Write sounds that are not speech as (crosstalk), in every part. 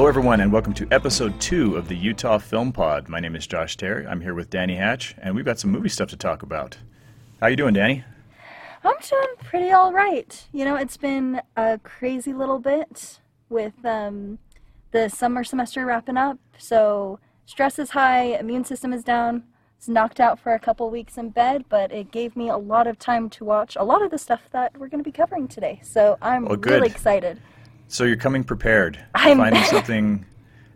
Hello, everyone, and welcome to episode two of the Utah Film Pod. My name is Josh Terry. I'm here with Dani Hatch, and we've got some movie stuff to talk about. How you doing, Dani? I'm doing pretty all right. You know, it's been a crazy little bit with um, the summer semester wrapping up, so stress is high, immune system is down. It's knocked out for a couple weeks in bed, but it gave me a lot of time to watch a lot of the stuff that we're going to be covering today. So I'm good. really excited. So you're coming prepared, I'm- finding (laughs) something,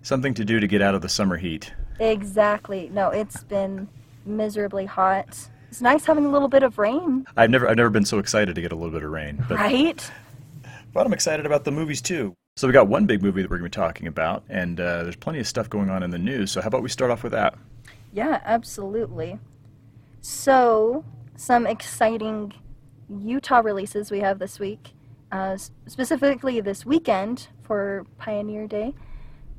something to do to get out of the summer heat. Exactly. No, it's been miserably hot. It's nice having a little bit of rain, I've never, I've never been so excited to get a little bit of rain, but, right? but I'm excited about the movies too. So we got one big movie that we're going to be talking about, and uh, there's plenty of stuff going on in the news. So how about we start off with that? Yeah, absolutely. So, some exciting Utah releases we have this week, uh, specifically this weekend for Pioneer Day.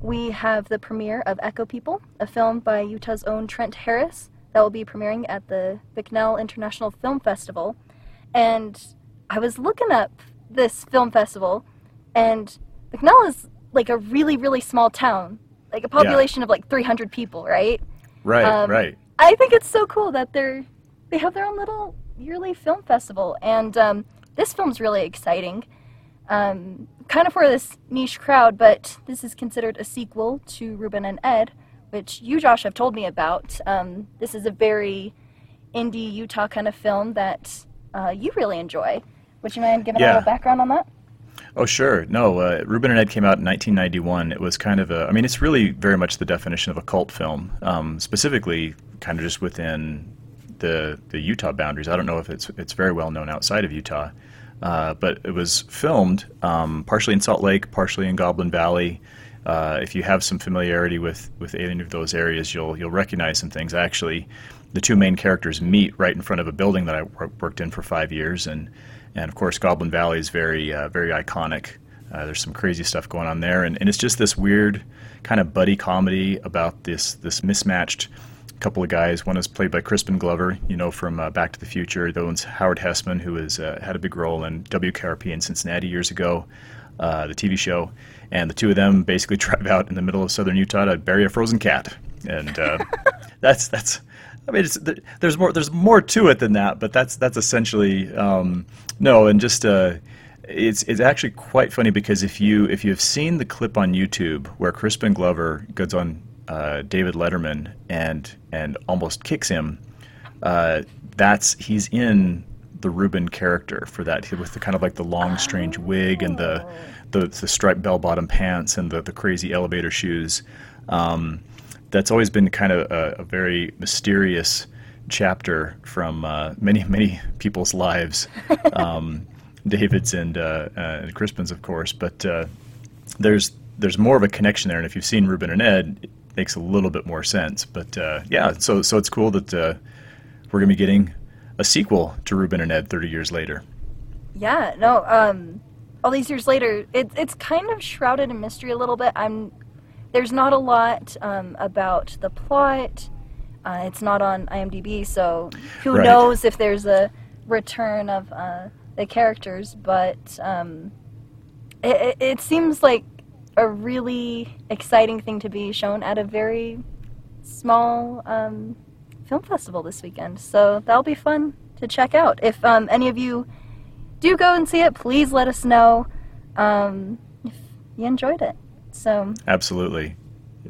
We have the premiere of Echo People, a film by Utah's own Trent Harris that will be premiering at the Bicknell International Film Festival. And I was looking up this film festival, and Bicknell is like a really, really small town, like a population of like 300 people, right? Right, Um, right. I think it's so cool that they're they have their own little yearly film festival, and um, this film's really exciting. Um, kind of for this niche crowd, but this is considered a sequel to Rubin and Ed, which you, Josh, have told me about. Um, this is a very indie Utah kind of film that uh, you really enjoy. Would you mind giving a little background on that? Oh, sure. No, uh, Rubin and Ed came out in 1991. It was kind of a, I mean, it's really very much the definition of a cult film, um, specifically kind of just within the the Utah boundaries. I don't know if it's it's very well known outside of Utah, uh, but it was filmed um, partially in Salt Lake, partially in Goblin Valley. Uh, if you have some familiarity with with any of those areas, you'll you'll recognize some things. Actually, the two main characters meet right in front of a building that I wor- worked in for five years, and and of course Goblin Valley is very uh, very iconic. Uh, there's some crazy stuff going on there, and, and it's just this weird kind of buddy comedy about this this mismatched couple of guys. One is played by Crispin Glover, you know, from uh, Back to the Future. The other one's Howard Hesseman, who has uh, had a big role in WKRP in Cincinnati years ago, uh, the TV show. And the two of them basically (laughs) drive out in the middle of southern Utah to bury a frozen cat, and uh, (laughs) that's that's. I mean, it's, there's more. There's more to it than that, but that's that's essentially um, no. And just uh, it's it's actually quite funny because if you if you have seen the clip on YouTube where Crispin Glover goes on uh, David Letterman and and almost kicks him, uh, that's he's in the Rubin character for that with the kind of like the long strange wig and the the, the striped bell bottom pants and the, the crazy elevator shoes. Um, that's always been kind of a, a very mysterious chapter from uh, many many people's lives. (laughs) Um, David's and uh, uh, and Crispin's, of course, but uh, there's there's more of a connection there, and if you've seen Rubin and Ed, makes a little bit more sense. But uh, yeah, so so it's cool that uh, we're gonna be getting a sequel to Rubin and Ed 30 years later. Yeah, no, um, all these years later, it, it's kind of shrouded in mystery a little bit. I'm there's not a lot um, about the plot. Uh, it's not on IMDb, so who Right. knows if there's a return of uh, the characters? But um, it, it, it seems like a really exciting thing to be shown at a very small um, film festival this weekend. So that'll be fun to check out. If um, any of you do go and see it, please let us know um, if you enjoyed it. So Absolutely,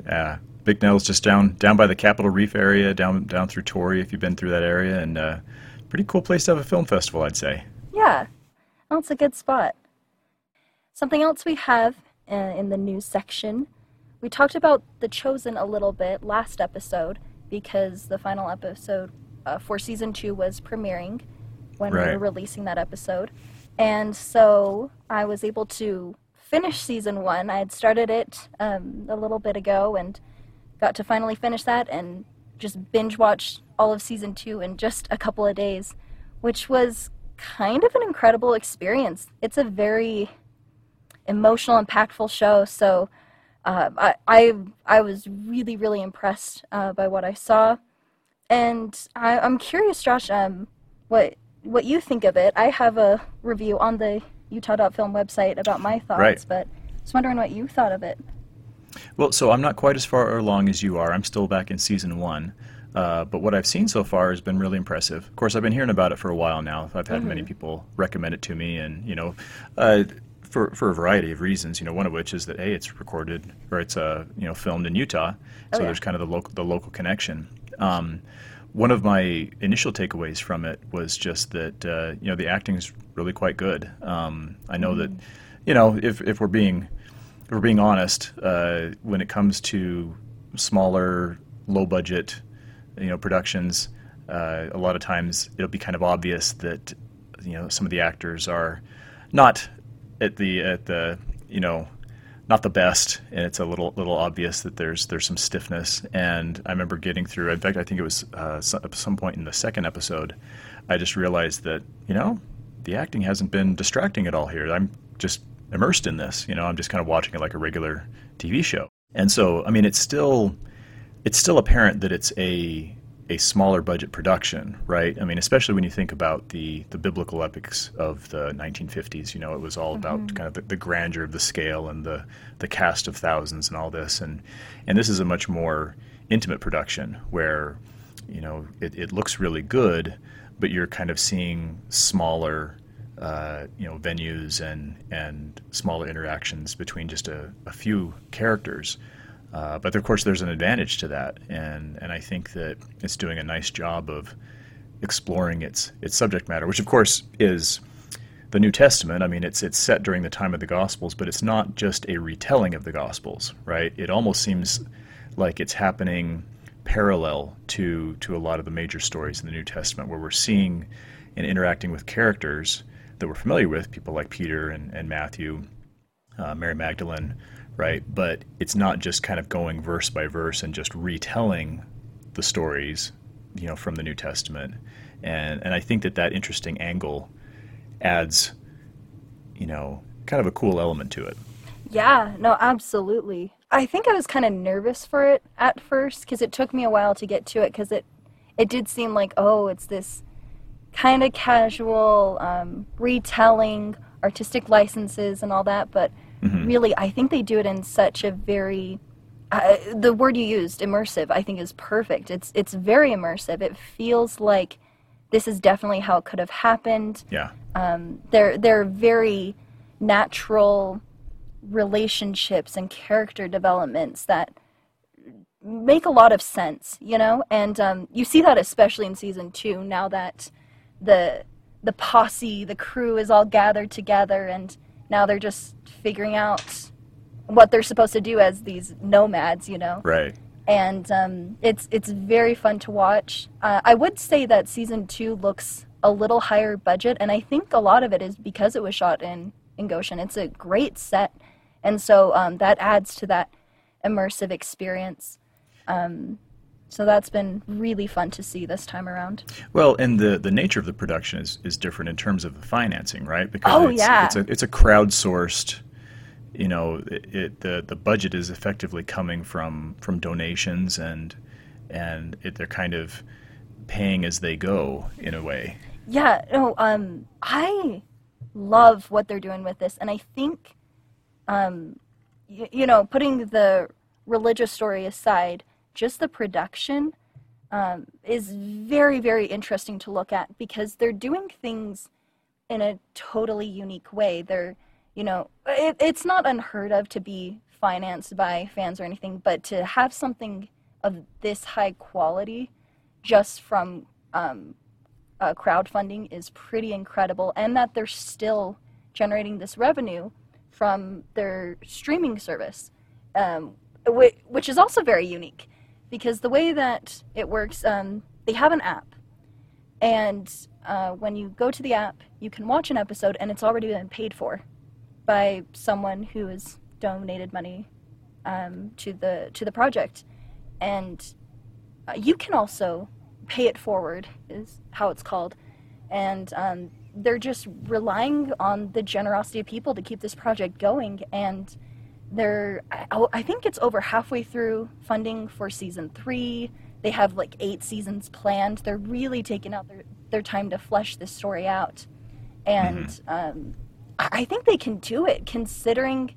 yeah. Bicknell's just down down by the Capitol Reef area, down down through Torrey, if you've been through that area, and uh, pretty cool place to have a film festival, I'd say. yeah, well, it's a good spot. Something else we have uh, in the news section, we talked about The Chosen a little bit last episode because the final episode uh, for season two was premiering when we were releasing that episode. And so I was able to finish season one. I had started it um, a little bit ago and got to finally finish that and just binge watch all of season two in just a couple of days, which was kind of an incredible experience. It's a very emotional, impactful show. So uh, I, I I was really really impressed uh, by what I saw, and I, I'm curious, Josh, um, what what you think of it. I have a review on the Utah.film website about my thoughts, Right. but I was wondering what you thought of it. Well, so I'm not quite as far along as you are. I'm still back in season one. Uh, but what I've seen so far has been really impressive. Of course, I've been hearing about it for a while now. I've had mm-hmm. many people recommend it to me, and you know, uh, for for a variety of reasons. You know, one of which is that hey, it's recorded or it's uh, you know filmed in Utah, so oh, yeah. there's kind of the local the local connection. Um, one of my initial takeaways from it was just that uh, you know the acting is really quite good. Um, I know mm-hmm. that you know if if we're being if we're being honest, uh, when it comes to smaller, low budget you know productions, uh, a lot of times it'll be kind of obvious that you know some of the actors are not at the at the you know not the best, and it's a little little obvious that there's there's some stiffness. And I remember getting through. In fact, I think it was uh, some, some point in the second episode, I just realized that you know the acting hasn't been distracting at all here. I'm just immersed in this. You know, I'm just kind of watching it like a regular TV show. And so, I mean, it's still it's still apparent that it's a a smaller budget production, right? I mean, especially when you think about the the biblical epics of the 1950s. You know, it was all mm-hmm. about kind of the, the, grandeur of the scale and the the cast of thousands and all this, and and this is a much more intimate production where you know it, it looks really good, but you're kind of seeing smaller. Uh, you know, venues and and smaller interactions between just a, a few characters, uh, but of course, there's an advantage to that, and and I think that it's doing a nice job of exploring its its subject matter, which of course is the New Testament. I mean, it's it's set during the time of the Gospels, but it's not just a retelling of the Gospels, right? It almost seems like it's happening parallel to to a lot of the major stories in the New Testament, where we're seeing and interacting with characters that we're familiar with, people like Peter and, and Matthew, uh, Mary Magdalene right? But it's not just kind of going verse by verse and just retelling the stories, you know, from the New Testament. And and I think that that interesting angle adds, you know, kind of a cool element to it. Yeah, no, absolutely. I think I was kind of nervous for it at first because it took me a while to get to it because it it did seem like oh, it's this kind of casual um, retelling, artistic licenses and all that, but Mm-hmm. Really, I think they do it in such a very uh, the word you used, immersive, I think is perfect. It's it's very immersive. It feels like this is definitely how it could have happened. Yeah. Um, they're they're very natural relationships and character developments that make a lot of sense, you know. And um, you see that especially in season two. Now that the the posse, the crew is all gathered together and now they're just figuring out what they're supposed to do as these nomads, you know. Right. And um, it's it's very fun to watch. Uh, I would say that season two looks a little higher budget, and I think a lot of it is because it was shot in in Goshen. It's a great set, and so um, that adds to that immersive experience. Um, so that's been really fun to see this time around. Well, and the, the nature of the production is, is different in terms of the financing, right? Because oh, it's, yeah. it's a it's a crowdsourced. You know, it, it, the the budget is effectively coming from from donations and and it, they're kind of paying as they go in a way. Yeah. No. Um. I love what they're doing with this, and I think, um, y- you know, putting the religious story aside just the production um, is very, very interesting to look at because they're doing things in a totally unique way. They're, you know, it, it's not unheard of to be financed by fans or anything, but to have something of this high quality just from um, uh, crowdfunding is pretty incredible, and that they're still generating this revenue from their streaming service, um, which is also very unique because the way that it works, um, they have an app, and uh, when you go to the app, you can watch an episode, and it's already been paid for by someone who has donated money um, to the to the project, and uh, you can also pay it forward is how it's called, and um, they're just relying on the generosity of people to keep this project going and they're I think it's over halfway through funding for season three. They have like eight seasons planned. They're really taking out their, their time to flesh this story out, and mm-hmm. um, I think they can do it considering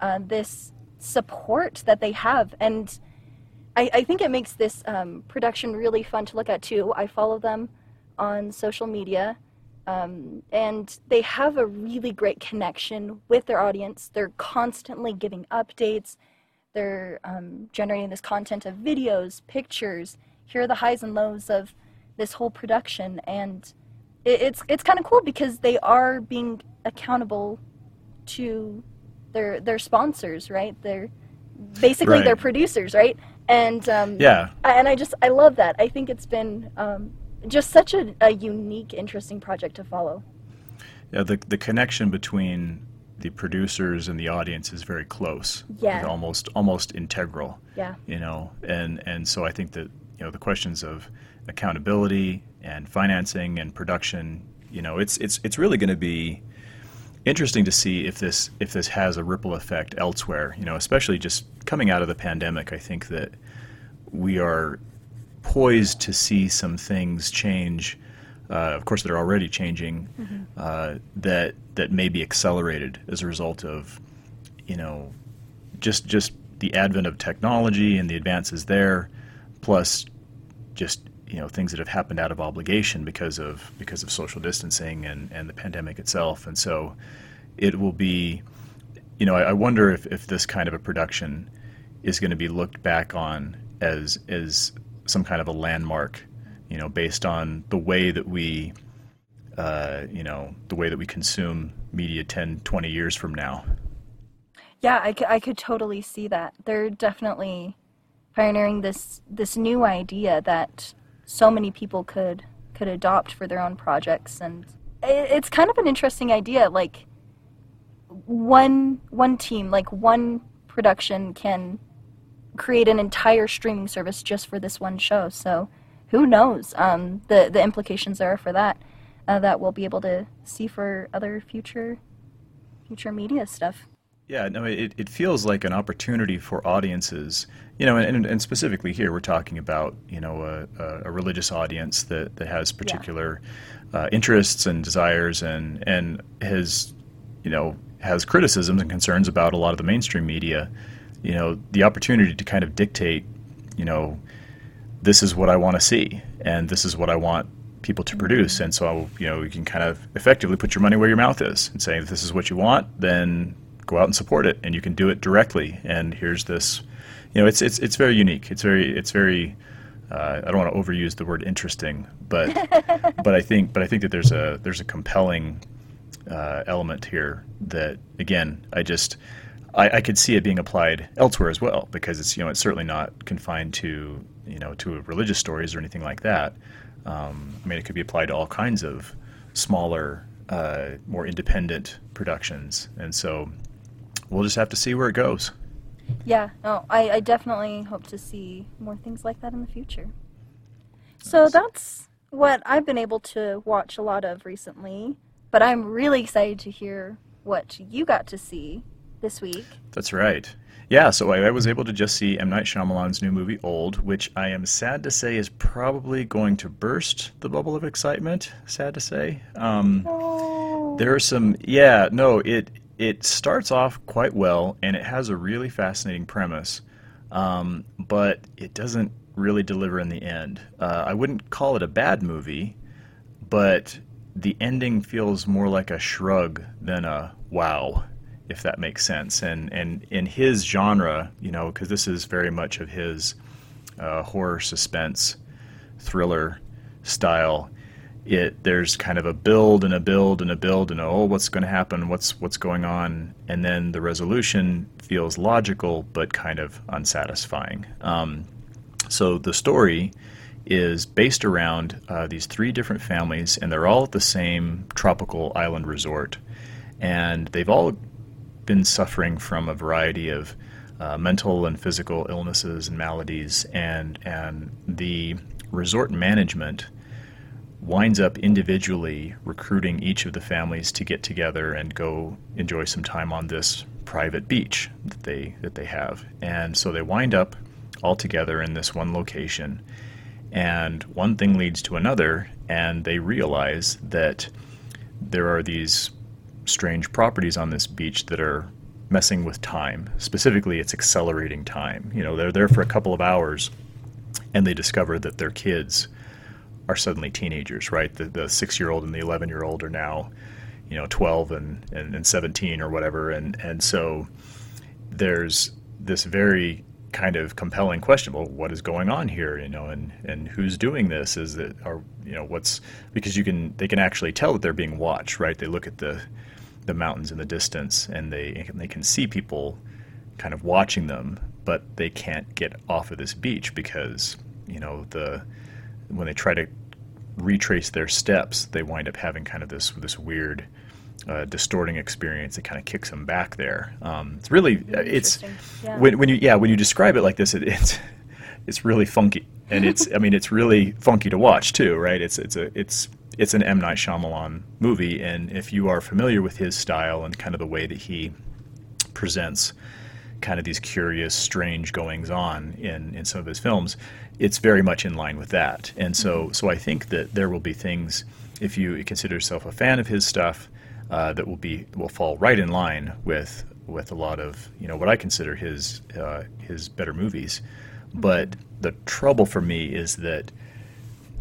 uh, this support that they have. And I, I think it makes this um, production really fun to look at too. I follow them on social media. Um, and they have a really great connection with their audience. They're constantly giving updates. They're um, generating this content of videos, pictures. Here are the highs and lows of this whole production, and it, it's it's kind of cool because they are being accountable to their their sponsors, right? They're basically Right. their producers, right? And um, Yeah. I- and I just I love that. I think it's been um, just such a, a unique, interesting project to follow. Yeah, the the connection between the producers and the audience is very close. Yeah. Like almost almost integral. Yeah. You know, and and so I think that you know the questions of accountability and financing and production, you know, it's it's it's really going to be interesting to see if this if this has a ripple effect elsewhere. You know, especially just coming out of the pandemic, I think that we are poised to see some things change. Uh, of course, that are already changing. Uh, that that may be accelerated as a result of, you know, just just the advent of technology and the advances there, plus just you know things that have happened out of obligation because of because of social distancing and, and the pandemic itself. And so, it will be, you know, I, I wonder if, if this kind of a production is going to be looked back on as as some kind of a landmark, you know, based on the way that we, uh, you know, the way that we consume media 10, 20 years from now. Yeah, I, I could totally see that. They're definitely pioneering this this new idea that so many people could could adopt for their own projects, and it's kind of an interesting idea. Like one one team, like one production, can create an entire streaming service just for this one show. So who knows um, the the implications there are for that uh, that we'll be able to see for other future future media stuff. Yeah, no, it, it feels like an opportunity for audiences, you know, and, and specifically here we're talking about, you know, a, a, religious audience that, that has particular uh, interests and desires and, and has, you know, has criticisms and concerns about a lot of the mainstream media, you know, the opportunity to kind of dictate, you know, this is what I want to see and this is what I want people to produce. And so, you know, you can kind of effectively put your money where your mouth is and say, if this is what you want, then go out and support it. And you can do it directly. And here's this, you know, it's, it's, it's very unique. It's very, it's very, uh, I don't want to overuse the word interesting, but, (laughs) but I think, but I think that there's a, there's a compelling uh, element here that, again, I just, I, I could see it being applied elsewhere as well because it's, you know, it's certainly not confined to, you know, to religious stories or anything like that. Um, I mean, it could be applied to all kinds of smaller, uh, more independent productions, and so we'll just have to see where it goes. Yeah, no, I, I definitely hope to see more things like that in the future. So that's what I've been able to watch a lot of recently, but I'm really excited to hear what you got to see this week. That's right. Yeah, so I, I was able to just see M. Night Shyamalan's new movie, Old, which I am sad to say is probably going to burst the bubble of excitement. Sad to say. Um, Oh, There are some, yeah, no, it it starts off quite well, and it has a really fascinating premise, um, but it doesn't really deliver in the end. Uh, I wouldn't call it a bad movie, but the ending feels more like a shrug than a wow, if that makes sense. And and in his genre, you know, because this is very much of his uh, horror suspense thriller style it there's kind of a build and a build and a build and a, oh what's going to happen? What's what's going on? And then the resolution feels logical but kind of unsatisfying. Um, so the story is based around uh, these three different families and they're all at the same tropical island resort. And they've all been suffering from a variety of uh, mental and physical illnesses and maladies. And and the resort management winds up individually recruiting each of the families to get together and go enjoy some time on this private beach that they that they have. And so they wind up all together in this one location and one thing leads to another and they realize that there are these strange properties on this beach that are messing with time. Specifically, it's accelerating time. You know, they're there for a couple of hours, and they discover that their kids are suddenly teenagers. Right, the the six year old and the eleven year old are now, you know, twelve and, and, and seventeen or whatever, and and so there's this very kind of compelling question. Well, what is going on here? You know, and and who's doing this? Is it or you know what's because you can they can actually tell that they're being watched, right? They look at the the mountains in the distance and they they can see people kind of watching them, but they can't get off of this beach because you know the when they try to retrace their steps, they wind up having kind of this this weird uh, distorting experience that kind of kicks them back there. Um, it's really it's Yeah. when, when you yeah when you describe it like this, it, it's it's really funky and it's I mean it's really funky to watch too, right? It's it's a it's it's an M Night Shyamalan movie, and if you are familiar with his style and kind of the way that he presents kind of these curious, strange goings on in, in some of his films, it's very much in line with that. And so, so I think that there will be things, if you consider yourself a fan of his stuff, uh, that will be will fall right in line with with a lot of you know what I consider his uh, his better movies. But the trouble for me is that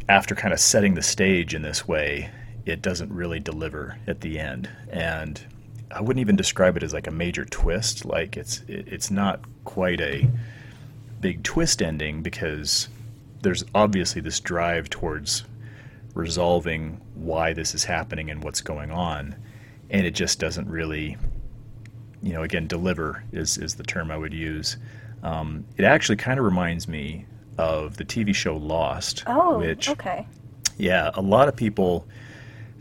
after kind of setting the stage in this way, it doesn't really deliver at the end. And I wouldn't even describe it as like a major twist. Like it's it, it's not quite a big twist ending because there's obviously this drive towards resolving why this is happening and what's going on, and it just doesn't really, you know, again, deliver is is the term I would use. Um, it actually kind of reminds me of the TV show Lost, Oh, which okay. yeah, a lot of people.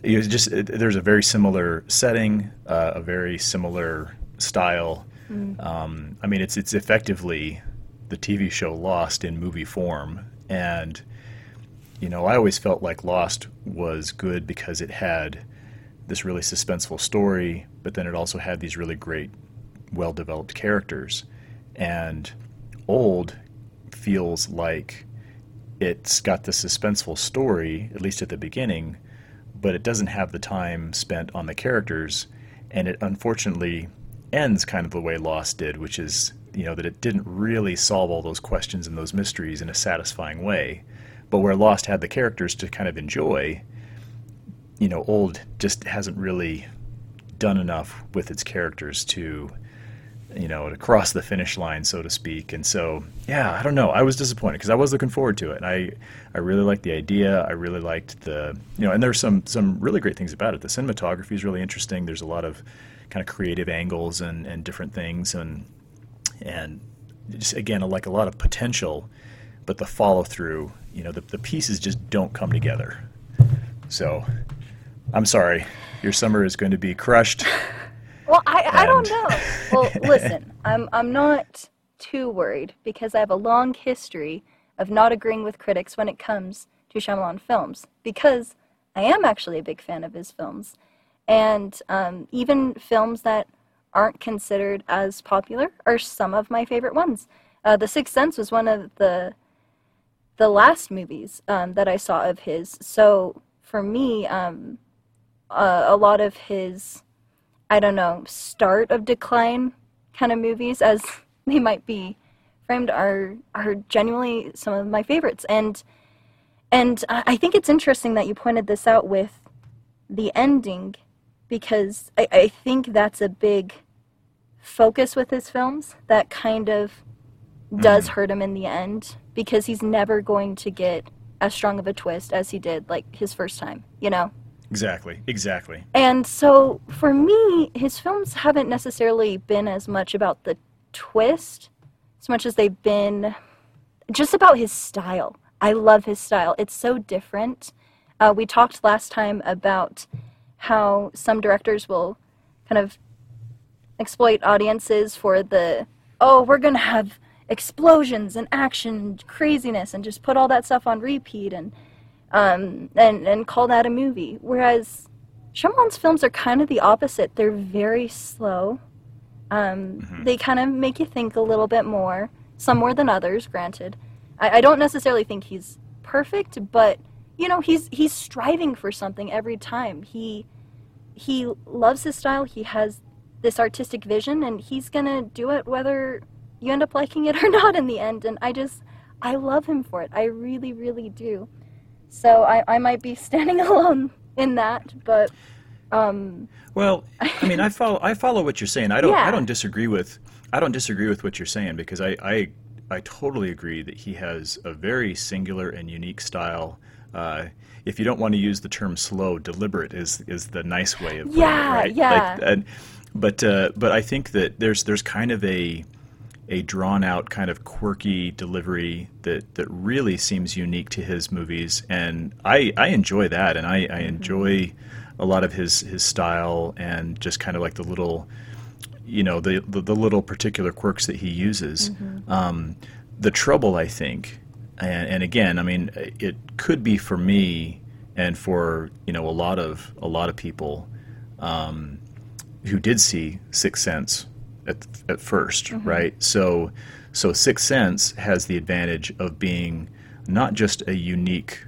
It was just it, there's a very similar setting, uh, a very similar style. Um, I mean, it's it's effectively the TV show Lost in movie form, and you know, I always felt like Lost was good because it had this really suspenseful story, but then it also had these really great, well developed characters. And Old feels like it's got the suspenseful story, at least at the beginning, but it doesn't have the time spent on the characters, and it unfortunately ends kind of the way Lost did, which is you know that it didn't really solve all those questions and those mysteries in a satisfying way. But where Lost had the characters to kind of enjoy, you know, Old just hasn't really done enough with its characters to you know, to cross the finish line, so to speak. And so, yeah, I don't know. I was disappointed because I was looking forward to it. And I, I really liked the idea. I really liked the, you know, and there's some some really great things about it. The cinematography is really interesting. There's a lot of kind of creative angles and, and different things, and and just again, like a lot of potential, but the follow through, you know, the the pieces just don't come together. So, I'm sorry. Your summer is going to be crushed. (laughs) Well, I, I don't know. Well, (laughs) listen, I'm I'm not too worried because I have a long history of not agreeing with critics when it comes to Shyamalan films because I am actually a big fan of his films, and um, even films that aren't considered as popular are some of my favorite ones. Uh, the Sixth Sense was one of the the last movies um, that I saw of his. So for me, um, uh, a lot of his I don't know, start of decline kind of movies, as (laughs) they might be framed, are are genuinely some of my favorites. And and I think it's interesting that you pointed this out with the ending, because I, I think that's a big focus with his films that kind of does mm-hmm. hurt him in the end because he's never going to get as strong of a twist as he did like his first time, you know? Exactly. Exactly. And so for me, his films haven't necessarily been as much about the twist as much as they've been just about his style. I love his style. It's so different. Uh, we talked last time about how some directors will kind of exploit audiences for the, oh, we're going to have explosions and action and craziness and just put all that stuff on repeat and um, and and call that a movie. Whereas Shyamalan's films are kind of the opposite. They're very slow. Um, They kind of make you think a little bit more. Some more than others, granted. I, I don't necessarily think he's perfect, but you know he's he's striving for something every time. He he loves his style. He has this artistic vision, and he's gonna do it whether you end up liking it or (laughs) not in the end. And I just, I love him for it. I really, really do. So I, I might be (laughs) standing (laughs) alone in that, but. Um, well, (laughs) I mean, I follow. I follow what you're saying. I don't. Yeah. I don't disagree with. I don't disagree with what you're saying because I, I, I totally agree that he has a very singular and unique style. Uh, if you don't want to use the term slow, deliberate is is the nice way of Yeah, it, right? yeah. Like, and, but uh, but I think that there's there's kind of a a drawn out kind of quirky delivery that that really seems unique to his movies, and I I enjoy that, and I, I enjoy a lot of his his style and just kind of like the little you know the the, the little particular quirks that he uses. Um, the trouble, I think, and, and again, I mean, it could be for me and for you know a lot of a lot of people um, who did see Sixth Sense at at 1st mm-hmm. right? So so Sixth Sense has the advantage of being not just a unique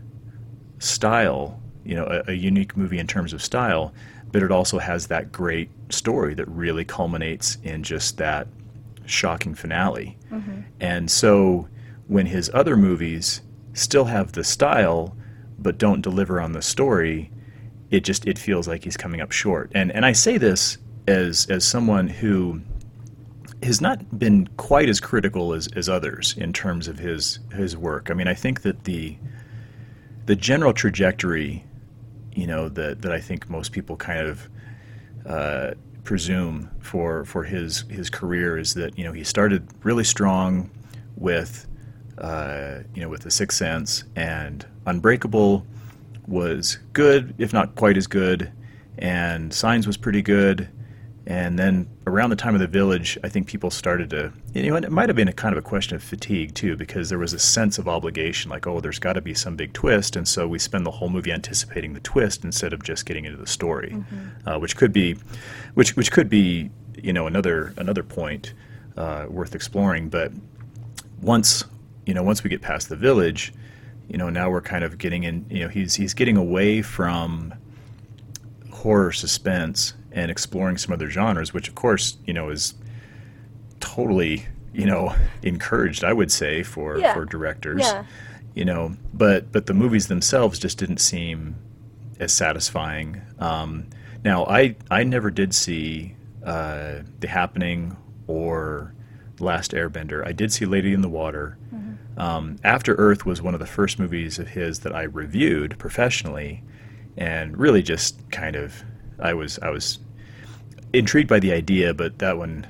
style, you know, a, a unique movie in terms of style, but it also has that great story that really culminates in just that shocking finale. Mm-hmm. And so when his other movies still have the style but don't deliver on the story, it just it feels like he's coming up short. And and I say this as as someone who has not been quite as critical as, as others in terms of his his work. I mean, I think that the the general trajectory, you know, that that I think most people kind of uh, presume for for his his career is that you know he started really strong with uh, you know with the Sixth Sense and Unbreakable was good, if not quite as good, and Signs was pretty good. And then around the time of the village, I think people started to, you know, and it might have been a kind of a question of fatigue too, because there was a sense of obligation, like, oh, there's got to be some big twist, and so we spend the whole movie anticipating the twist instead of just getting into the story, uh, which could be, which which could be, you know, another another point uh, worth exploring. But once, you know, once we get past the village, you know, now we're kind of getting in, you know, he's he's getting away from horror suspense and exploring some other genres, which of course, you know, is totally, you know, encouraged, I would say, for Yeah. for directors. Yeah. You know, but but the movies themselves just didn't seem as satisfying. Um, now, I I never did see uh, The Happening or Last Airbender. I did see Lady in the Water. Um, After Earth was one of the first movies of his that I reviewed professionally, and really just kind of I was I was intrigued by the idea, but that one,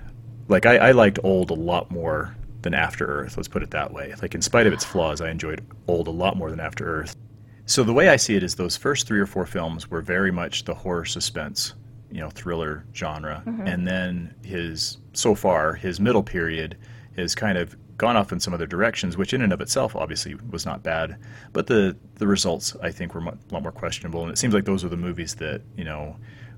like I, I liked Old a lot more than After Earth. Let's put it that way. Like in spite of its flaws, I enjoyed Old a lot more than After Earth. So the way I see it is those first three or four films were very much the horror suspense, you know, thriller genre, mm-hmm. and then his so far his middle period has kind of gone off in some other directions, which in and of itself obviously was not bad, but the the results I think were a lot more questionable, and it seems like those were the movies that you know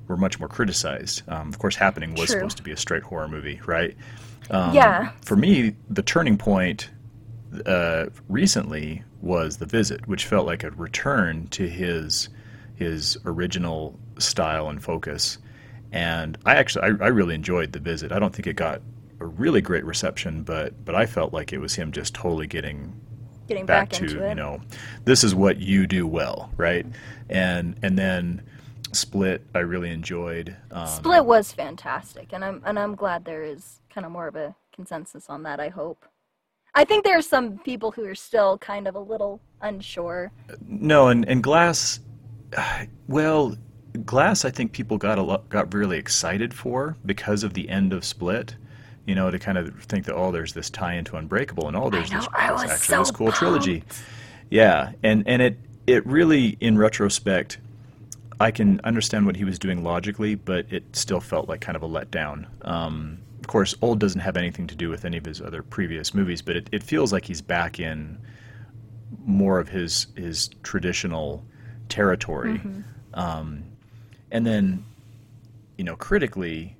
were much more criticized. Um, of course, Happening was True. supposed to be a straight horror movie, right? Um, Yeah. For me, the turning point uh, recently was The Visit, which felt like a return to his his original style and focus. And I actually I, I really enjoyed The Visit. I don't think it got a really great reception, but but I felt like it was him just totally getting Getting back, back, to it. you know this is what you do well, right? And and then Split I really enjoyed. Um, Split was fantastic, and I'm and I'm glad there is kind of more of a consensus on that. I hope. I think there are some people who are still kind of a little unsure. No, and, and Glass, (sighs) well, Glass, I think people got a lot, got really excited for because of the end of Split. You know, to kind of think that oh, there's this tie into Unbreakable, and oh, there's know, this, I this was actually so this cool trilogy. Yeah, and and it it really, in retrospect, I can understand what he was doing logically, but it still felt like kind of a letdown. Um, of course, Old doesn't have anything to do with any of his other previous movies, but it, it feels like he's back in more of his his traditional territory. Um, and then, you know, critically,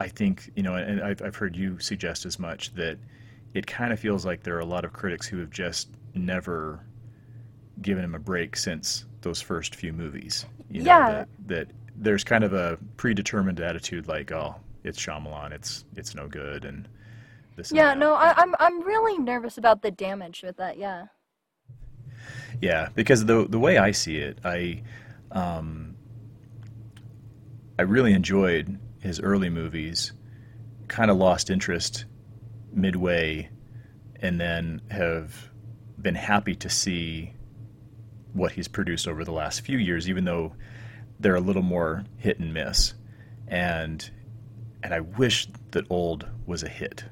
I think you know, and I've I've heard you suggest as much that it kind of feels like there are a lot of critics who have just never given him a break since those first few movies. You know, Yeah. That, that there's kind of a predetermined attitude like, oh, it's Shyamalan, it's it's no good, and this. Yeah, that. no, I, I'm I'm really nervous about the damage with that. Yeah. Yeah, because the the way I see it, I um, I really enjoyed his early movies. Kind of lost interest midway, and then have been happy to see what he's produced over the last few years, even though they're a little more hit and miss. And and I wish that old was a hit.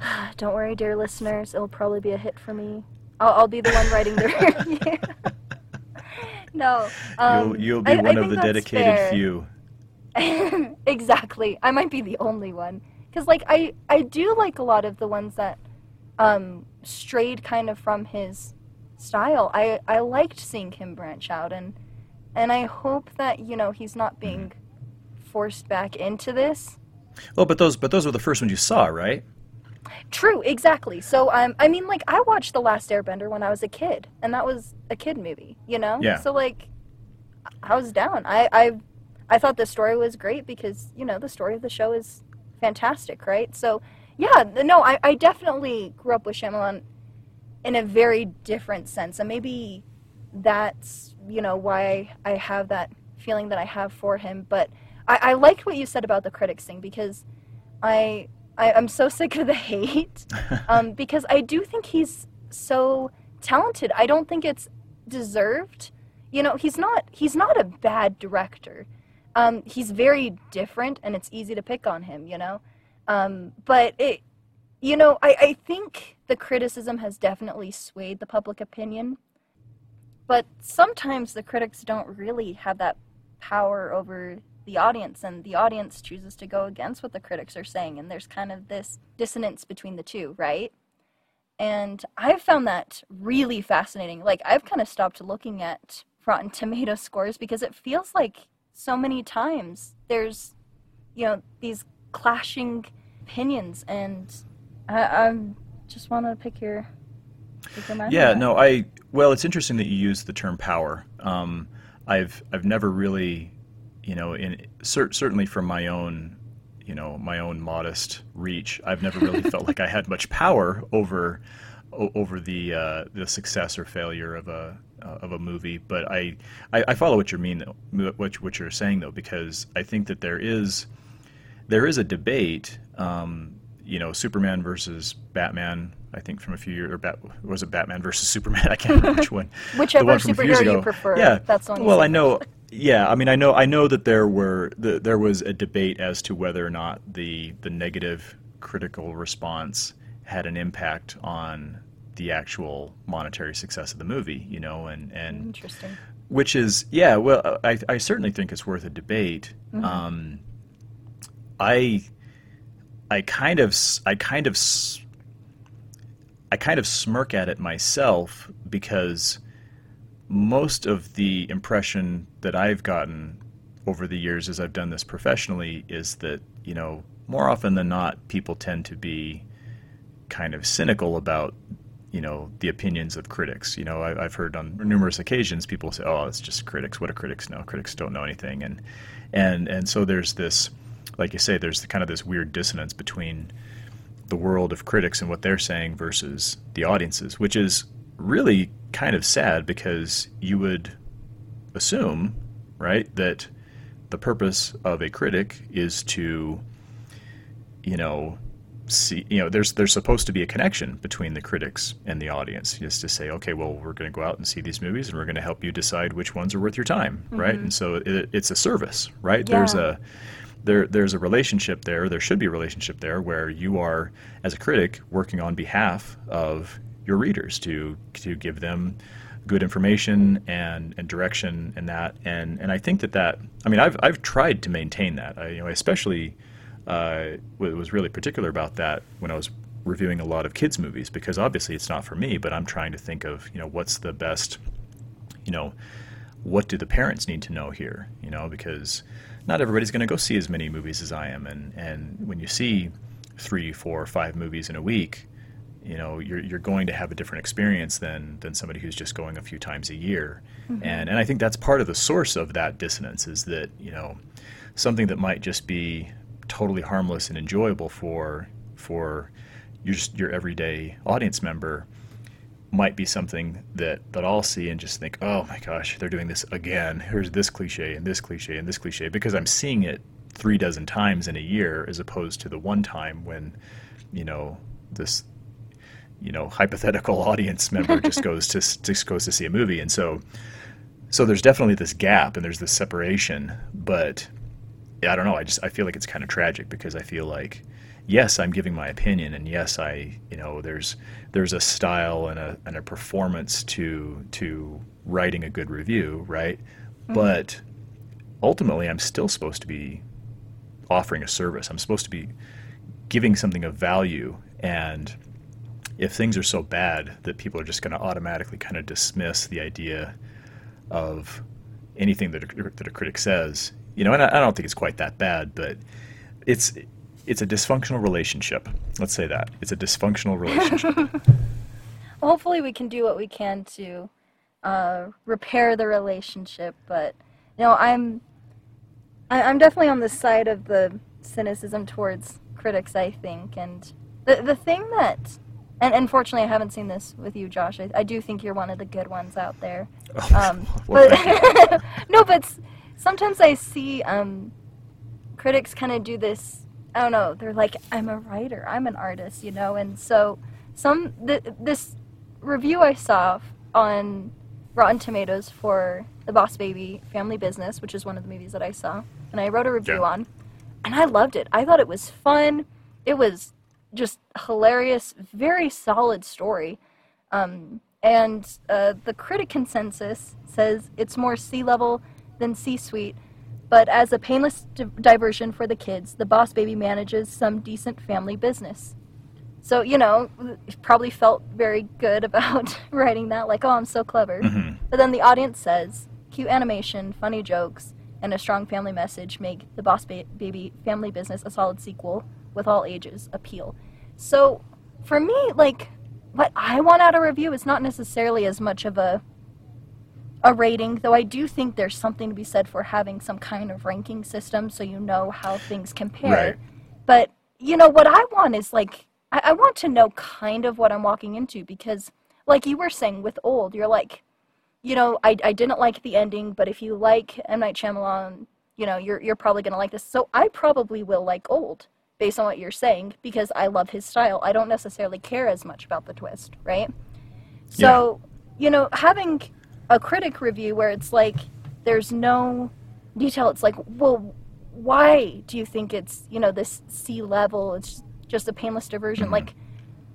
(sighs) Don't worry, dear listeners. It'll probably be a hit for me. I'll, I'll be the one writing the review. (laughs) no. Um, you'll you'll be I- I one of the dedicated fair. few. (laughs) exactly. I might be the only one because, like, I I do like a lot of the ones that um, strayed kind of from his style. I I liked seeing him branch out, and and I hope that you know he's not being forced back into this. Well, but those but those were the first ones you saw, right? True, exactly. So um, I mean, like, I watched The Last Airbender when I was a kid, and that was a kid movie, you know. Yeah. So like, I was down. I I I thought the story was great because you know the story of the show is fantastic, right? So yeah, no, I I definitely grew up with Shyamalan in a very different sense, and maybe that's you know why I have that feeling that I have for him. But I, I liked what you said about the critics thing because I, I I'm so (laughs) sick of the hate (laughs) um, because I do think he's so talented. I don't think it's deserved. You know, he's not he's not a bad director. Um, he's very different, and it's easy to pick on him. You know, um, but it, you know, I, I think the criticism has definitely swayed the public opinion. But sometimes the critics don't really have that power over the audience, and the audience chooses to go against what the critics are saying, and there's kind of this dissonance between the two, right? And I've found that really fascinating. Like, I've kind of stopped looking at Rotten Tomato (laughs) scores because it feels like so many times there's, you know, these clashing opinions, and I, I just want to pick your, pick your. Yeah, that. no, I well, it's interesting that you use the term power. Um, I've I've never really, you know, in cer- certainly from my own, you know, my own modest reach, I've never really felt like I had much power over o- over the uh, the success or failure of a uh, of a movie. But I, I I follow what you mean though, what what you're saying though, because I think that there is there is a debate. Um, you know, Superman versus Batman. I think from a few years, or Bat, was it Batman versus Superman? (laughs) I can't remember which one. Whichever The one from a few years superhero you prefer, Yeah, that's the one Well, I know. Yeah, I mean, I know. I know that there were the, there was a debate as to whether or not the the negative critical response had an impact on the actual monetary success of the movie. You know, and and Interesting. which is yeah well i, I certainly think it's worth a debate Mm-hmm. um, i i kind of i kind of i kind of smirk at it myself because most of the impression that i've gotten over the years as i've done this professionally is that you know more often than not people tend to be kind of cynical about you know the opinions of critics. You know, I, I've heard on numerous occasions people say, "Oh, it's just critics. What do critics know? Critics don't know anything." And and and so there's this, like you say, there's kind of this weird dissonance between the world of critics and what they're saying versus the audiences, which is really kind of sad because you would assume, right, that the purpose of a critic is to, you know, see, you know, there's there's supposed to be a connection between the critics and the audience, just to say, okay, well, we're going to go out and see these movies, and we're going to help you decide which ones are worth your time, right? Mm-hmm. And so it, it's a service, right? There's a there there's a relationship there. There should be a relationship there where you are, as a critic, working on behalf of your readers to to give them good information and, and direction and that and and I think that that I mean I've I've tried to maintain that I you know especially uh, was really particular about that when I was reviewing a lot of kids movies because obviously it's not for me but I'm trying to think of you know what's the best you know what do the parents need to know here you know because not everybody's going to go see as many movies as I am and and when you see three four five movies in a week you know you're you're going to have a different experience than than somebody who's just going a few times a year. Mm-hmm. And and I think that's part of the source of that dissonance is that you know something that might just be totally harmless and enjoyable for for your your everyday audience member might be something that that I'll see and just think, oh my gosh, they're doing this again. Here's this cliche and this cliche and this cliche. Because I'm seeing it three dozen times in a year as opposed to the one time when you know this you know hypothetical (laughs) audience member just (laughs) goes to just goes to see a movie. And so so there's definitely this gap and there's this separation but I don't know. I just I feel like it's kind of tragic because I feel like yes I'm giving my opinion and yes I you know there's there's a style and a and a performance to to writing a good review right mm-hmm. but ultimately I'm still supposed to be offering a service I'm supposed to be giving something of value and if things are so bad that people are just going to automatically kind of dismiss the idea of anything that a, that a critic says, you know, and I, I don't think it's quite that bad, but it's it's a dysfunctional relationship. Let's say that it's a dysfunctional relationship. (laughs) well, hopefully, we can do what we can to uh, repair the relationship. But you know, I'm I, I'm definitely on the side of the cynicism towards critics. I think, and the the thing that and unfortunately, I haven't seen this with you, Josh. I, I do think you're one of the good ones out there. (laughs) Um, but (laughs) no, but sometimes I see um, critics kind of do this. I don't know. They're like, "I'm a writer. I'm an artist," you know. And so, some th- this review I saw on Rotten Tomatoes for The Boss Baby Family Business, which is one of the movies that I saw, and I wrote a review yeah. on, and I loved it. I thought it was fun. It was just hilarious, very solid story. Um, and uh, the critic consensus says it's more C level than C suite, but as a painless di- diversion for the kids, the boss baby manages some decent family business. So, you know, probably felt very good (laughs) about (laughs) writing that, like, oh, I'm so clever. Mm-hmm. But then the audience says cute animation, funny jokes, and a strong family message make the Boss ba- Baby family business a solid sequel with all ages appeal. So for me, like what I want out of review is not necessarily as much of a a rating, though I do think there's something to be said for having some kind of ranking system so you know how things compare. Right. But you know what I want is like I, I want to know kind of what I'm walking into because like you were saying with old, you're like, you know, I, I didn't like the ending, but if you like M Night Shyamalan, you know, you're you're probably gonna like this. So I probably will like old based on what you're saying because I love his style. I don't necessarily care as much about the twist, right? So, yeah. you know, having a critic review where it's like there's no detail, it's like, well, why do you think it's, you know, this C level? It's just a painless diversion. Mm-hmm. Like,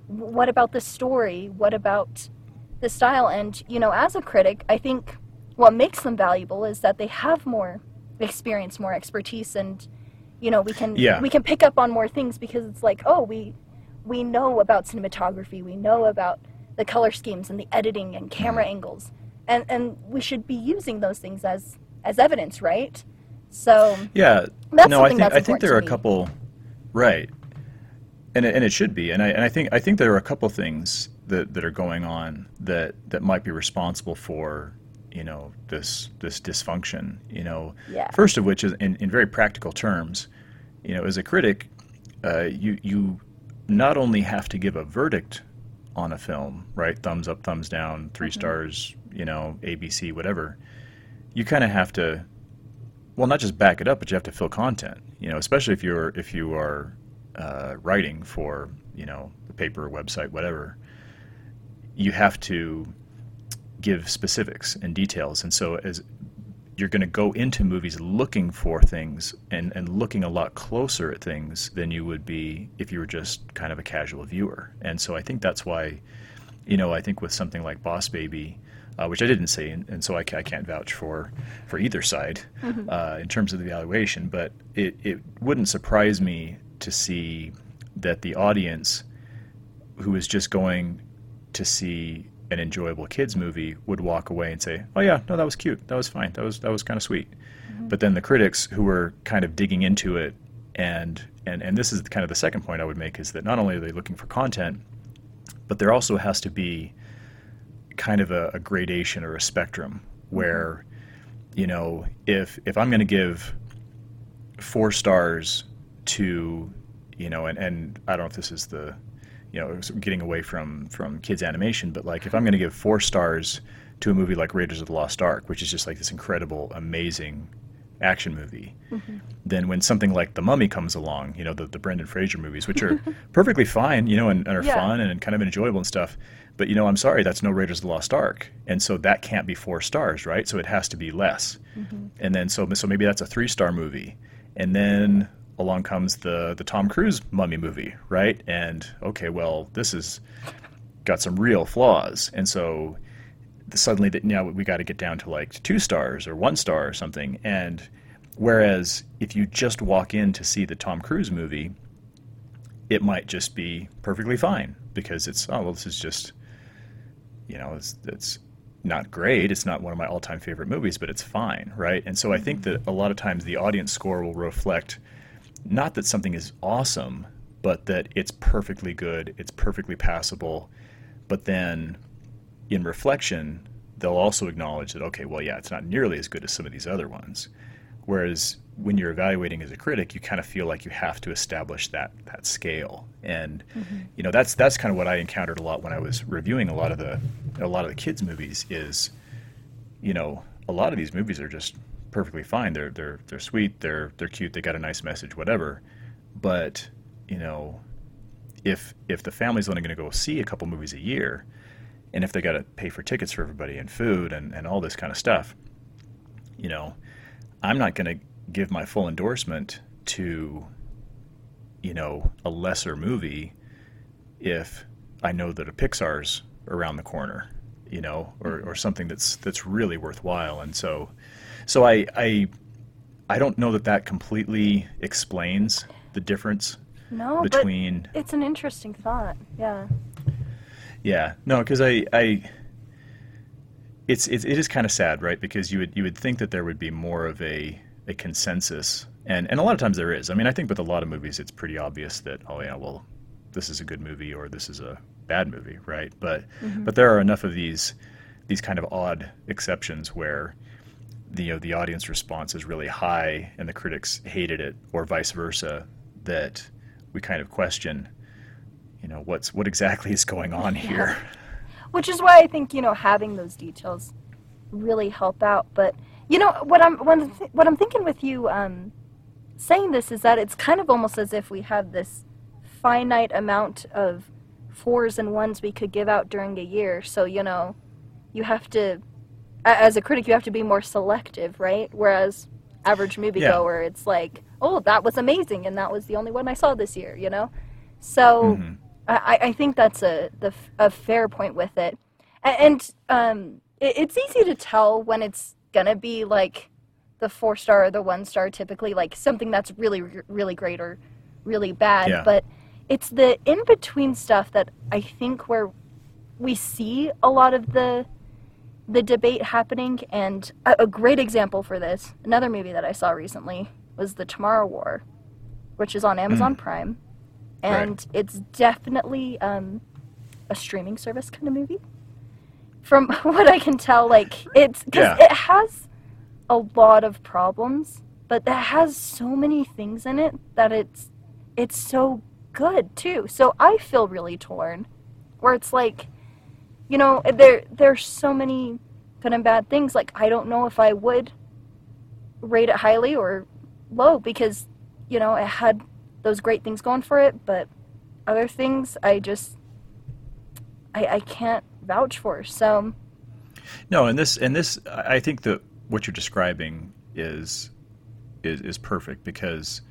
what about the story? What about the style? And, you know, as a critic, I think what makes them valuable is that they have more experience, more expertise, and you know we can yeah. we can pick up on more things because it's like oh we we know about cinematography we know about the color schemes and the editing and camera mm-hmm. angles and and we should be using those things as as evidence right? So yeah. no i think i think there are a couple right. And it, and it should be. And i and i think i think there are a couple things that that are going on that that might be responsible for you know this this dysfunction you know. Yeah. first of which is in, in very practical terms you know as a critic uh, you you not only have to give a verdict on a film right thumbs up thumbs down 3 mm-hmm. stars you know abc whatever you kind of have to well not just back it up but you have to fill content you know especially if you're if you are uh, writing for you know the paper website whatever you have to give specifics and details. And so as you're going to go into movies looking for things and, and looking a lot closer at things than you would be if you were just kind of a casual viewer. And so I think that's why, you know, I think with something like Boss Baby, uh, which I didn't see, and, and so I, I, can't vouch for for either side mm-hmm. uh, in terms of the evaluation, but it, it wouldn't surprise me to see that the audience who is just going to see an enjoyable kids movie would walk away and say, "Oh yeah, no, that was cute. That was fine. That was that was kind of sweet." Mm-hmm. But then the critics who were kind of digging into it and and and this is kind of the second point I would make is that not only are they looking for content, but there also has to be kind of a, a gradation or a spectrum where, mm-hmm. you know, if if I'm going to give four stars to, you know, and, and I don't know if this is the, you know, getting away from from kids animation, but like if I'm going to give four stars to a movie like Raiders of the Lost Ark, which is just like this incredible, amazing action movie, mm-hmm. then when something like The Mummy comes along, you know, the, the Brendan Fraser movies, which are (laughs) perfectly fine, you know, and, and are yeah. fun and kind of enjoyable and stuff, but you know, I'm sorry, that's no Raiders of the Lost Ark, and so that can't be four stars, right? So it has to be less. Mm-hmm. And then so so maybe that's a three star movie, and then along comes the the Tom Cruise Mummy movie, right? And okay, well, this has got some real flaws, and so suddenly that now we got to get down to like two stars or one star or something. And whereas if you just walk in to see the Tom Cruise movie, it might just be perfectly fine because it's oh well, this is just you know, it's, it's not great. It's not one of my all-time favorite movies, but it's fine, right? And so I think that a lot of times the audience score will reflect not that something is awesome, but that it's perfectly good, it's perfectly passable, but then in reflection, they'll also acknowledge that okay, well, yeah, it's not nearly as good as some of these other ones. Whereas when you're evaluating as a critic, you kind of feel like you have to establish that that scale, and mm-hmm. you know that's that's kind of what I encountered a lot when I was reviewing a lot of the a lot of the kids movies. Is you know a lot of these movies are just perfectly fine. They're they're they're sweet. They're they're cute. They got a nice message. Whatever, but you know if if the family's only going to go see a couple movies a year, and if they got to pay for tickets for everybody and food and, and all this kind of stuff, you know, I'm not going to give my full endorsement to, you know, a lesser movie if I know that a Pixar's around the corner, you know, or, or something that's that's really worthwhile. And so, so I I I don't know that that completely explains the difference no, between. But it's an interesting thought. Yeah. Yeah, no, because I, I, it's, it, it is kind of sad, right? Because you would you would think that there would be more of a a consensus, and and a lot of times there is. I mean, I think with a lot of movies, it's pretty obvious that oh yeah, well, this is a good movie or this is a bad movie, right? But mm-hmm. but there are enough of these these kind of odd exceptions where the you know the audience response is really high and the critics hated it, or vice versa, that we kind of question you know what's what exactly is going on yeah. here which is why i think you know having those details really help out but you know what i'm what, what i'm thinking with you um, saying this is that it's kind of almost as if we have this finite amount of fours and ones we could give out during a year so you know you have to as a critic you have to be more selective right whereas average moviegoer yeah. it's like oh that was amazing and that was the only one i saw this year you know so mm-hmm. I, I think that's a the a fair point with it, and um, it, it's easy to tell when it's gonna be like the four star or the one star. Typically, like something that's really really great or really bad. Yeah. But it's the in between stuff that I think where we see a lot of the the debate happening. And a, a great example for this, another movie that I saw recently was The Tomorrow War, which is on Amazon mm. Prime and right. it's definitely um, a streaming service kind of movie. From (laughs) what I can tell, like it's because yeah. it has a lot of problems, but it has so many things in it that it's it's so good too. So I feel really torn, where it's like, you know, there there's so many good and bad things. Like I don't know if I would rate it highly or low because you know it had those great things going for it, but other things I just I, I can't vouch for. So no, and this and this I think that what you're describing is is is perfect because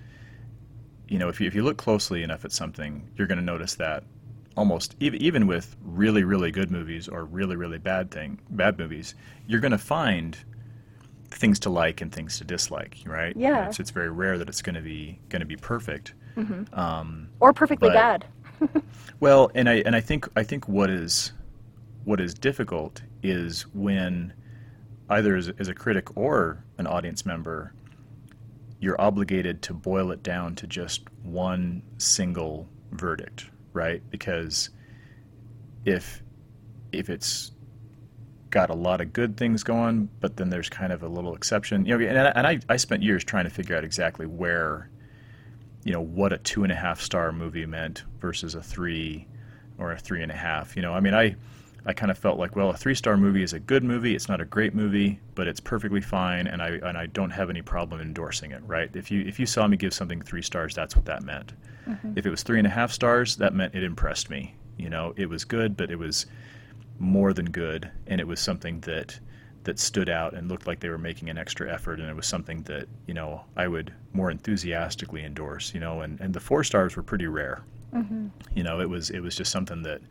you know if you if you look closely enough at something, you're going to notice that almost even even with really really good movies or really really bad thing bad movies, you're going to find things to like and things to dislike, right? Yeah. It's, it's very rare that it's going to be going to be perfect. Mm-hmm. Um, or perfectly but, bad. (laughs) well, and I and I think I think what is what is difficult is when either as, as a critic or an audience member, you're obligated to boil it down to just one single verdict, right? Because if if it's got a lot of good things going, but then there's kind of a little exception. You know, and, I- and I, I spent years trying to figure out exactly where, you know, what a two and a half star movie meant versus a three or a three and a half. You know, I mean, I, I kind of felt like, well, a three star movie is a good movie. It's not a great movie, but it's perfectly fine, and I and I don't have any problem endorsing it. Right? If you if you saw me give something three stars, that's what that meant. Mm-hmm. If it was three and a half stars, that meant it impressed me. You know, it was good, but it was more than good, and it was something that that stood out and looked like they were making an extra effort, and it was something that you know I would more enthusiastically endorse. You know, and and the four stars were pretty rare. Mm-hmm. You know, it was it was just something that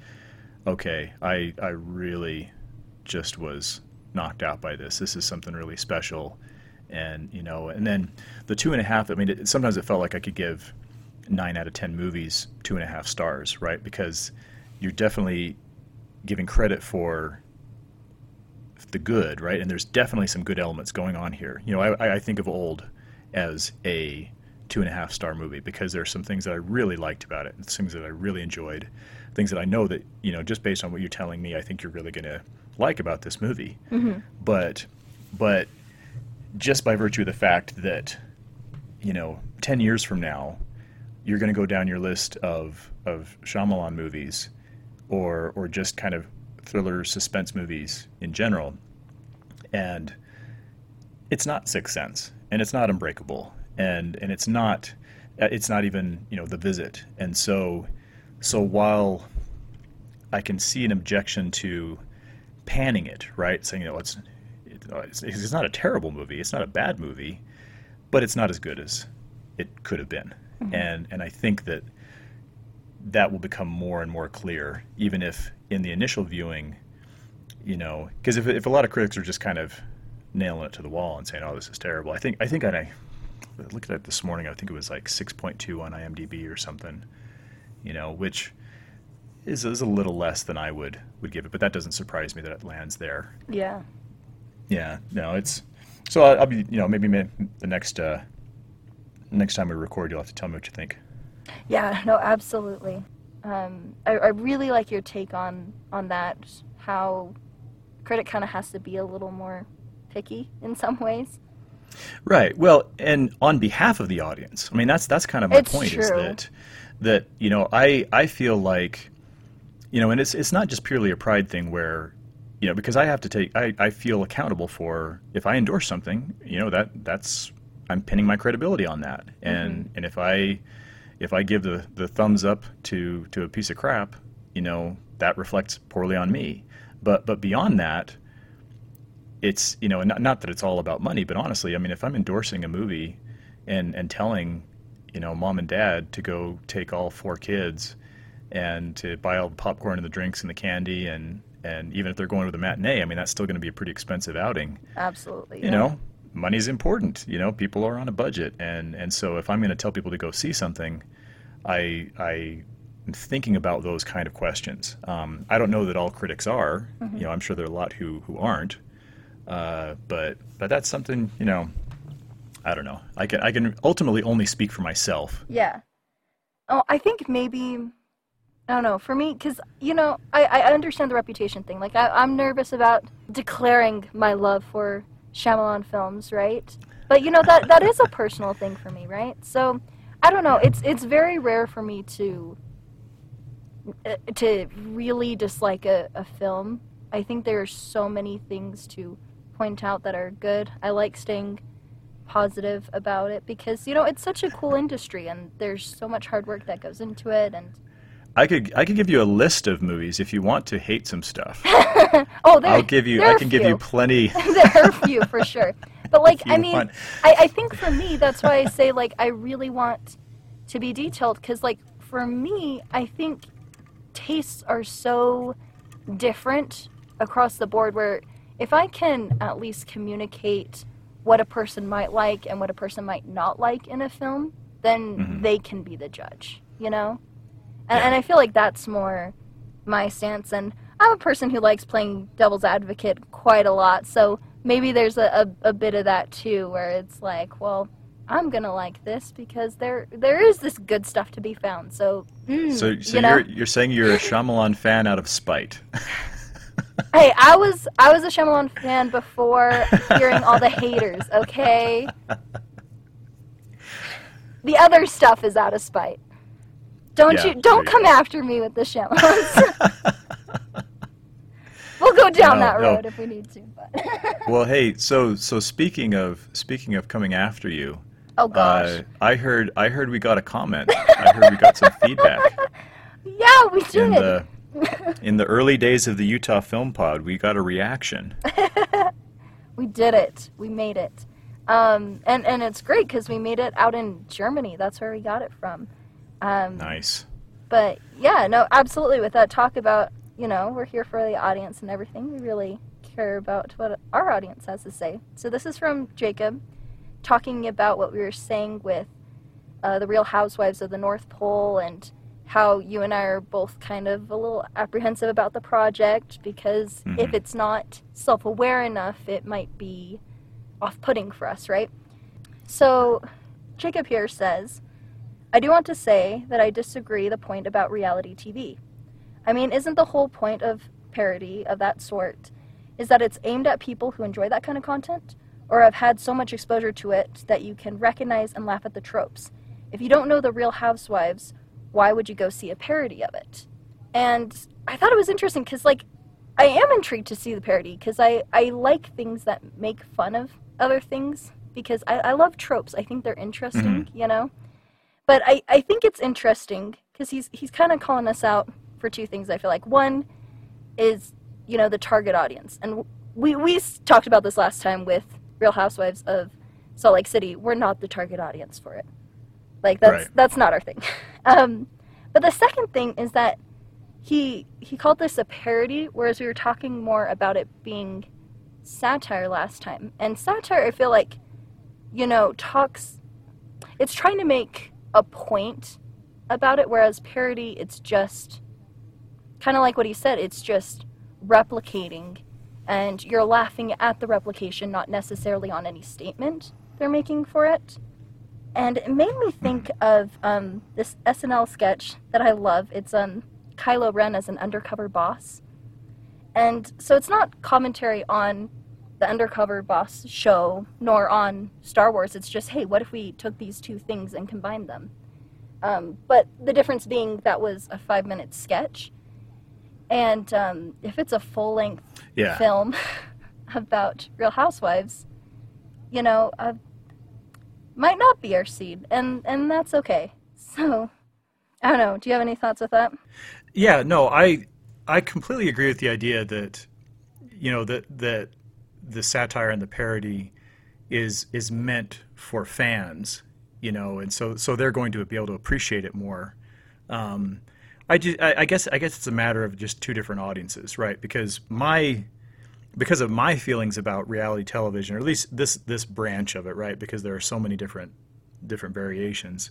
okay, I I really just was knocked out by this. This is something really special, and you know, and then the two and a half. I mean, it, sometimes it felt like I could give nine out of ten movies two and a half stars, right? Because you're definitely giving credit for the good, right? And there's definitely some good elements going on here. You know, I, I think of Old as a two and a half star movie because there are some things that I really liked about it, and things that I really enjoyed, things that I know that you know just based on what you're telling me, I think you're really going to like about this movie. Mm-hmm. But, but just by virtue of the fact that you know, 10 years from now, you're going to go down your list of, of Shyamalan movies or, or just kind of thriller suspense movies in general. And it's not Sixth Sense and it's not Unbreakable and, and it's not, uh, it's not even, you know, The Visit. And so, so while I can see an objection to panning it, right? Saying, you know, it's, it's, it's not a terrible movie. It's not a bad movie but it's not as good as it could have been. And and I think that that will become more and more clear, even if in the initial viewing, you know, because if if a lot of critics are just kind of nailing it to the wall and saying, "Oh, this is terrible," I think I think I looked at it this morning. I think it was like 6.2 on IMDb or something, you know, which is, is a little less than I would would give it, but that doesn't surprise me that it lands there. Yeah. Yeah, no, it's so I'll, I'll be you know maybe the next uh, next time we record you'll have to tell me what you think. Yeah, (laughs) no, absolutely. Um, I, I really like your take on on that. How critic kind of has to be a little more picky in some ways. Right. Well, and on behalf of the audience, I mean that's that's kind of my It's point is that that you know I I feel like you know and it's it's not just purely a pride thing where you know because I have to take I, I feel accountable for if I endorse something you know that that's I'm pinning my credibility on that and and if I if I give the, the thumbs up to to a piece of crap you know that reflects poorly on me but but beyond that it's you know not, not that it's all about money but honestly i mean if i'm endorsing a movie and and telling you know mom and dad to go take all four kids and to buy all the popcorn and the drinks and the candy and and even if they're going to the matinee i mean that's still going to be a pretty expensive outing Absolutely. you yeah. know money's important you know people are on a budget and and so if i'm going to tell people to go see something i i am thinking about those kind of questions um, i don't know that all critics are you know i'm sure there are a lot who who aren't uh, but but that's something you know i don't know i can i can ultimately only speak for myself Yeah. Oh, I think maybe I don't know. For me, because you know, I, I understand the reputation thing. Like, I, I'm nervous about declaring my love for Shyamalan films, right? But you know that that is a personal thing for me, right? So I don't know. It's it's very rare for me to uh, to really dislike a, a film. I think there are so many things to point out that are good. I like staying positive about it because you know it's such a cool industry and there's so much hard work that goes into it and i could i could give you a list of movies if you want to hate some stuff. (laughs) Oh there i'll give you i can give you (laughs) plenty. (laughs) There are a few for sure. But like i mean want. I, I think for me that's why i say like i really want to be detailed because like for me i think tastes are so different across the board where if i can at least communicate what a person might like and what a person might not like in a film then Mhm. they can be the judge you know and, Yeah. and i feel like that's more my stance and i'm a person who likes playing devil's advocate quite a lot so maybe there's a, a, a bit of that too where it's like well I'm gonna like this because there there is this good stuff to be found. So, mm, So, so you know, you're you're saying you're a (laughs) Shyamalan fan out of spite. (laughs) hey, I was I was a Shyamalan fan before (laughs) hearing all the haters. Okay, the other stuff is out of spite. Don't Yeah, you don't you come after me with the Shyamalans. (laughs) we'll go down No, that no. road if we need to. But (laughs) well, hey, so so speaking of speaking of coming after you, oh gosh, uh, I heard I heard we got a comment. I heard we got some feedback (laughs) yeah, we did. in the in the early days of the Utah Film Pod. We got a reaction. We did it. We made it. Um, and, and it's great because we made it out in Germany. That's where we got it from. Um, Nice. But yeah, no, absolutely. With that talk about, you know, we're here for the audience and everything, we really care about what our audience has to say. So this is from Jacob talking about what we were saying with uh, the Real Housewives of the North Pole and how you and I are both kind of a little apprehensive about the project because if Mhm. it's not self aware enough, it might be off putting for us, right? So Jacob here says, I do want to say that I disagree the point about reality TV. I mean, isn't the whole point of parody of that sort is that it's aimed at people who enjoy that kind of content or have had so much exposure to it that you can recognize and laugh at the tropes. If you don't know the Real Housewives, why would you go see a parody of it? And I thought it was interesting because, like, I am intrigued to see the parody because I, I like things that make fun of other things because I, I love tropes. I think they're interesting, mm-hmm. you know? But I, I think it's interesting because he's, he's kind of calling us out for two things, I feel like. One is, you know, the target audience. And we, we talked about this last time with Real Housewives of Salt Lake City. We're not the target audience for it. Like, that's, Right. that's not our thing. (laughs) um, but the second thing is that he he called this a parody, whereas we were talking more about it being satire last time. And satire, I feel like, you know, talks. It's trying to make a point about it, whereas parody, it's just kind of like what he said. It's just replicating, and you're laughing at the replication, not necessarily on any statement they're making for it. And it made me think (clears throat) of um, this SNL sketch that I love. It's um, Kylo Ren as an undercover boss. And so it's not commentary on the undercover boss show nor on Star Wars. It's just, hey, what if we took these two things and combined them? Um, but the difference being that was a five minute sketch. And um, if it's a full length Yeah. film (laughs) about Real Housewives, you know, uh, might not be our seed, and and that's okay. So, I don't know. Do you have any thoughts with that? Yeah, no, I I completely agree with the idea that you know that that the satire and the parody is is meant for fans, you know, and so so they're going to be able to appreciate it more. Um, I, ju- I, I guess I guess it's a matter of just two different audiences, right? Because my because of my feelings about reality television, or at least this this branch of it, right? Because there are so many different different variations.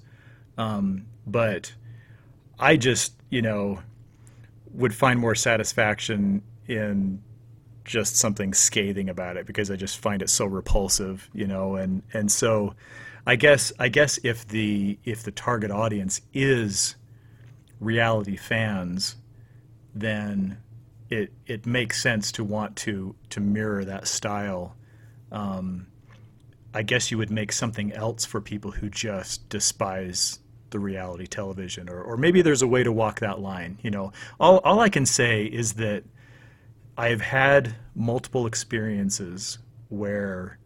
Um, but I just, you know, would find more satisfaction in just something scathing about it because I just find it so repulsive, you know, and and so I guess I guess if the if the target audience is reality fans, then it it makes sense to want to to mirror that style. Um, I guess you would make something else for people who just despise the reality television, or, or maybe there's a way to walk that line. You know, all all I can say is that I've had multiple experiences where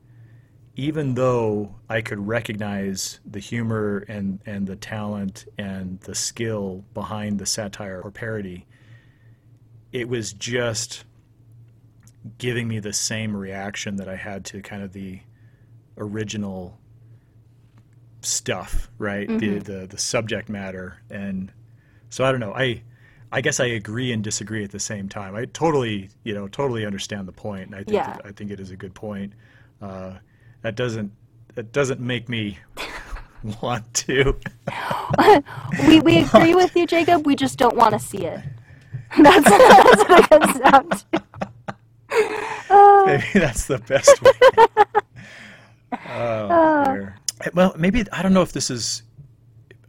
even though I could recognize the humor and, and the talent and the skill behind the satire or parody, it was just giving me the same reaction that I had to kind of the original stuff, right? The, mm-hmm. the the subject matter, and so I don't know. I I guess I agree and disagree at the same time. I totally you know totally understand the point, and I think Yeah. that, I think it is a good point. Uh, that doesn't that doesn't make me (laughs) want to. (laughs) we we agree with you, Jacob. We just don't want to see it. (laughs) That's, that's what it comes down to. Maybe that's the best way. oh, dear. Well, maybe I don't know if this is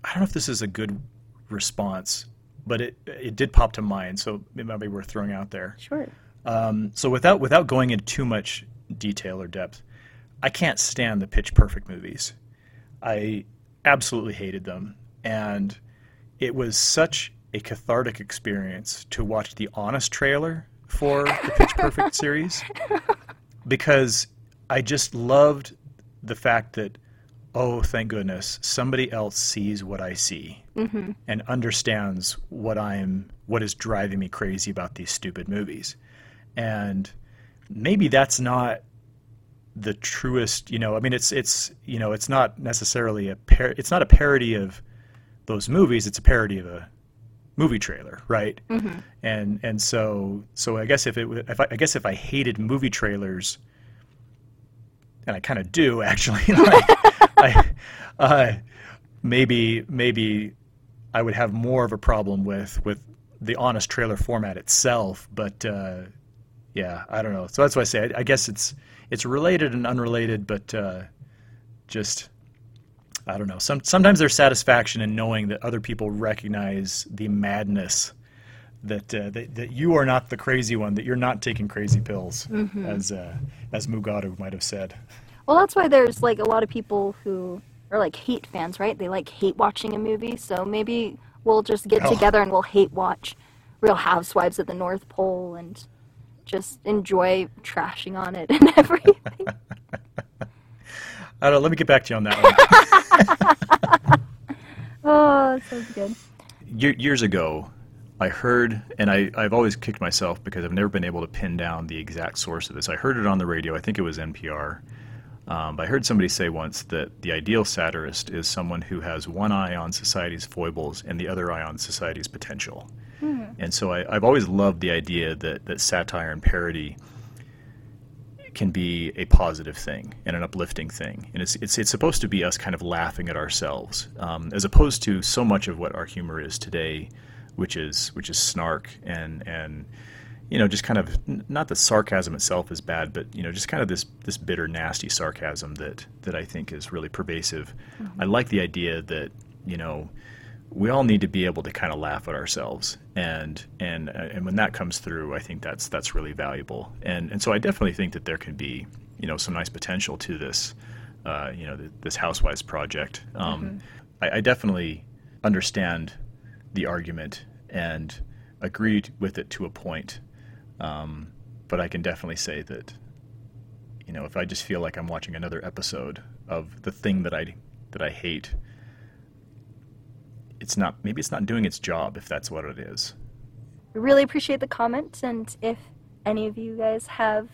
I don't know if this is a good response, but it it did pop to mind, so it might be worth throwing out there. Sure. Um, so without without going into too much detail or depth, I can't stand the Pitch Perfect movies. I absolutely hated them, and it was such a cathartic experience to watch the honest trailer for the Pitch Perfect (laughs) series because I just loved the fact that oh thank goodness somebody else sees what I see mm-hmm. and understands what I'm what is driving me crazy about these stupid movies. And maybe that's not the truest you know i mean it's it's you know it's not necessarily a par- it's not a parody of those movies it's a parody of a movie trailer right? Mm-hmm. And and so so i guess if it if I, I guess if i hated movie trailers and i kind of do (laughs) actually like, I, (laughs) uh, maybe maybe i would have more of a problem with with the honest trailer format itself but uh yeah, I don't know. So that's why I say I, I guess it's it's related and unrelated, but uh, just I don't know. Some sometimes there's satisfaction in knowing that other people recognize the madness that uh, that, that you are not the crazy one, that you're not taking crazy pills, as uh, as Mugatu might have said. Well, that's why there's like a lot of people who are like hate fans, right? They like hate watching a movie, so maybe we'll just get Oh. together and we'll hate watch Real Housewives at the North Pole and just enjoy trashing on it (laughs) and everything. (laughs) I don't. Let me get back to you on that one. (laughs) oh, that sounds good. Ye- years ago, I heard, and I, I've always kicked myself because I've never been able to pin down the exact source of this. I heard it on the radio. I think it was NPR. Um, but I heard somebody say once that the ideal satirist is someone who has one eye on society's foibles and the other eye on society's potential. And so I, I've always loved the idea that, that satire and parody can be a positive thing and an uplifting thing. And it's, it's, it's supposed to be us kind of laughing at ourselves, um, as opposed to so much of what our humor is today, which is, which is snark and, and, you know, just kind of, not the sarcasm itself is bad, but, you know, just kind of this, this bitter, nasty sarcasm that, that I think is really pervasive. I like the idea that, you know, we all need to be able to kind of laugh at ourselves. And and uh, and when that comes through i think that's that's really valuable. And and so i definitely think that there can be you know some nice potential to this uh, you know th- this housewives project. Um, I, I definitely understand the argument and agree with it to a point um, but i can definitely say that you know if i just feel like i'm watching another episode of the thing that i that i hate it's not maybe it's not doing its job if that's what it is. We really appreciate the comments, and if any of you guys have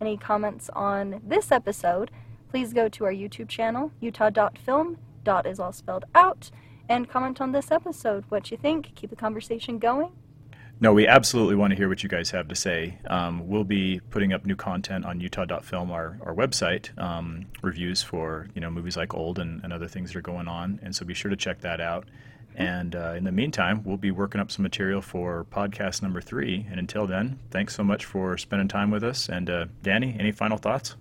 any comments on this episode, please go to our YouTube channel, utah.film, dot is all spelled out, and comment on this episode. What you think? Keep the conversation going. No, we absolutely want to hear what you guys have to say. Um, we'll be putting up new content on Utah.film, our, our website, um, reviews for you know movies like Old and, and other things that are going on, and so be sure to check that out. And uh, in the meantime, we'll be working up some material for podcast number three. And until then, thanks so much for spending time with us. And uh, Dani, any final thoughts?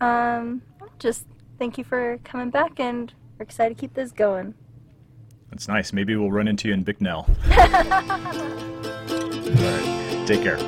Um, just thank you for coming back, and we're excited to keep this going. That's nice. Maybe we'll run into you in Bicknell. (laughs) All right. Take care.